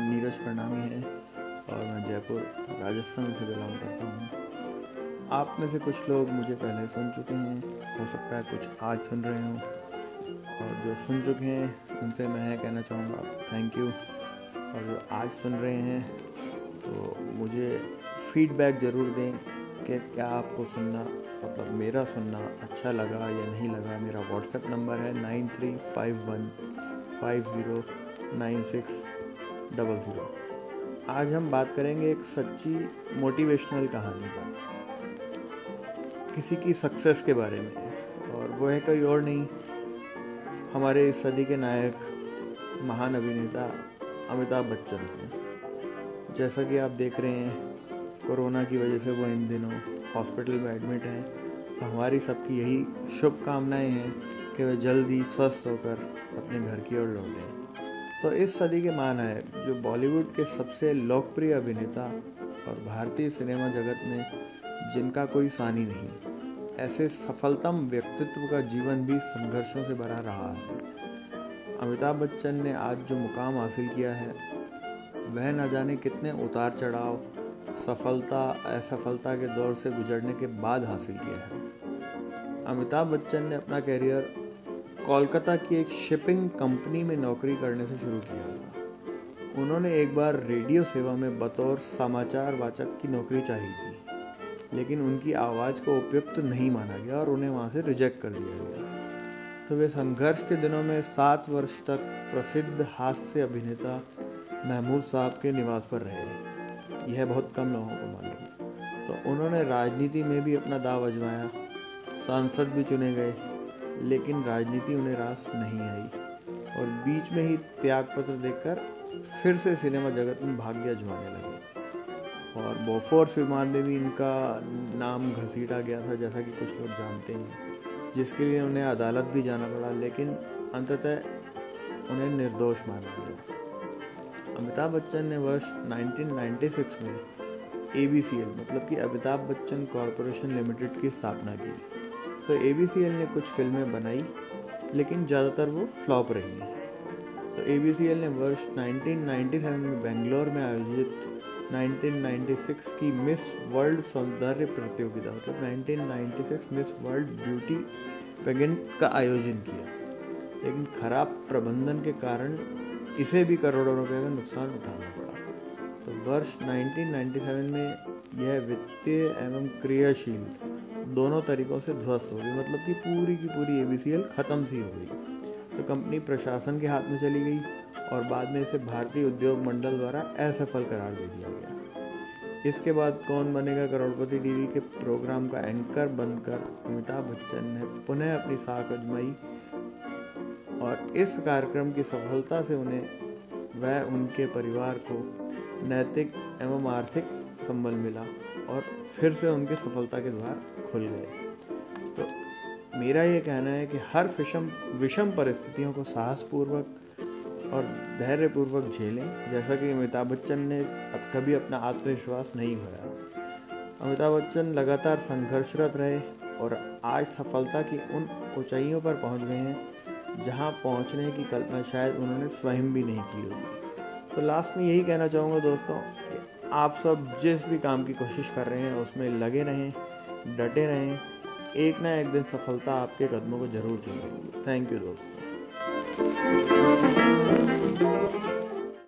नीरज प्रणामी है और मैं जयपुर, राजस्थान से बिलोंग करता हूँ। आप में से कुछ लोग मुझे पहले सुन चुके हैं, हो सकता है कुछ आज सुन रहे हों। और जो सुन चुके हैं, उनसे मैं कहना चाहूँगा थैंक यू और जो आज सुन रहे हैं तो मुझे फीडबैक ज़रूर दें कि क्या आपको सुनना मतलब मेरा सुनना अच्छा लगा या नहीं लगा। मेरा व्हाट्सएप नंबर है nine three five one five zero nine six double zero. आज हम बात करेंगे एक सच्ची मोटिवेशनल कहानी पर। किसी की सक्सेस के बारे में। और वो है कोई और नहीं, हमारे इस सदी के नायक, महान अभिनेता अमिताभ बच्चन हैं। जैसा कि आप देख रहे हैं, कोरोना की वजह से वो इन दिनों हॉस्पिटल में एडमिट हैं। तो हमारी सबकी यही शुभकामनाएँ हैं कि वे जल्दी स्वस्थ होकर अपने घर की ओर लौटें तो इस सदी के मान है, जो बॉलीवुड के सबसे लोकप्रिय अभिनेता और भारतीय सिनेमा जगत में जिनका कोई सानी नहीं, ऐसे सफलतम व्यक्तित्व का जीवन भी संघर्षों से भरा रहा है। अमिताभ बच्चन ने आज जो मुकाम हासिल किया है, वह न जाने कितने उतार चढ़ाव सफलता, असफलता के दौर से गुजरने के बाद हासिल किया है। अमिताभ बच्चन ने अपना करियर कोलकाता की एक शिपिंग कंपनी में नौकरी करने से शुरू किया था। उन्होंने एक बार रेडियो सेवा में बतौर समाचार वाचक की नौकरी चाहिए थी, लेकिन उनकी आवाज़ को उपयुक्त नहीं माना गया और उन्हें वहाँ से रिजेक्ट कर दिया गया। तो वे संघर्ष के दिनों में सात वर्ष तक प्रसिद्ध हास्य अभिनेता महमूद साहब के निवास पर रहे। यह बहुत कम लोगों को मालूम। तो उन्होंने राजनीति में भी अपना दाव अजमाया, सांसद भी चुने गए। लेकिन राजनीति उन्हें रास नहीं आई। और बीच में ही त्याग पत्र देकर फिर से सिनेमा जगत में भाग्य अजमाने लगे। और बोफोर्स विमान में भी इनका नाम घसीटा गया था, जैसा कि कुछ लोग जानते हैं, जिसके लिए उन्हें अदालत भी जाना पड़ा, लेकिन अंततः उन्हें निर्दोष माना गया। अमिताभ बच्चन ने वर्ष 1996 में एबीसीएल मतलब कि अमिताभ बच्चन कॉरपोरेशन लिमिटेड की स्थापना की। तो एबीसीएल ने कुछ फ़िल्में बनाई, लेकिन ज़्यादातर वो फ्लॉप रही तो एबीसीएल ने वर्ष 1997 में बेंगलोर में आयोजित 1996 की मिस वर्ल्ड सौंदर्य प्रतियोगिता मतलब 1996 मिस वर्ल्ड ब्यूटी पेगेंट का आयोजन किया। लेकिन खराब प्रबंधन के कारण इसे भी करोड़ों रुपए का नुकसान उठाना पड़ा। तो वर्ष 1997 में यह वित्तीय एवं क्रियाशील दोनों तरीकों से ध्वस्त हो गई मतलब कि पूरी की पूरी ए ख़त्म सी हो गई। तो कंपनी प्रशासन के हाथ में चली गई और बाद में इसे भारतीय उद्योग मंडल द्वारा असफल करार दे दिया गया। इसके बाद कौन बनेगा करोड़पति टीवी के प्रोग्राम का एंकर बनकर अमिताभ बच्चन ने पुनः अपनी साख अजमाई और इस कार्यक्रम की सफलता से उन्हें वह उनके परिवार को नैतिक एवं आर्थिक संबल मिला। और फिर से उनकी सफलता के द्वार खुल गए। तो मेरा ये कहना है कि हर विषम विषम परिस्थितियों को साहसपूर्वक और धैर्यपूर्वक झेलें, जैसा कि अमिताभ बच्चन ने अब कभी अपना आत्मविश्वास नहीं खोया अमिताभ बच्चन लगातार संघर्षरत रहे और आज सफलता की उन ऊंचाइयों पर पहुँच गए हैं, जहाँ पहुँचने की कल्पना शायद उन्होंने स्वयं भी नहीं की होगी। तो लास्ट में यही कहना चाहूँगा दोस्तों आप सब जिस भी काम की कोशिश कर रहे हैं, उसमें लगे रहें, डटे रहें। एक ना एक दिन सफलता आपके कदमों को ज़रूर चलेगी थैंक यू दोस्तों।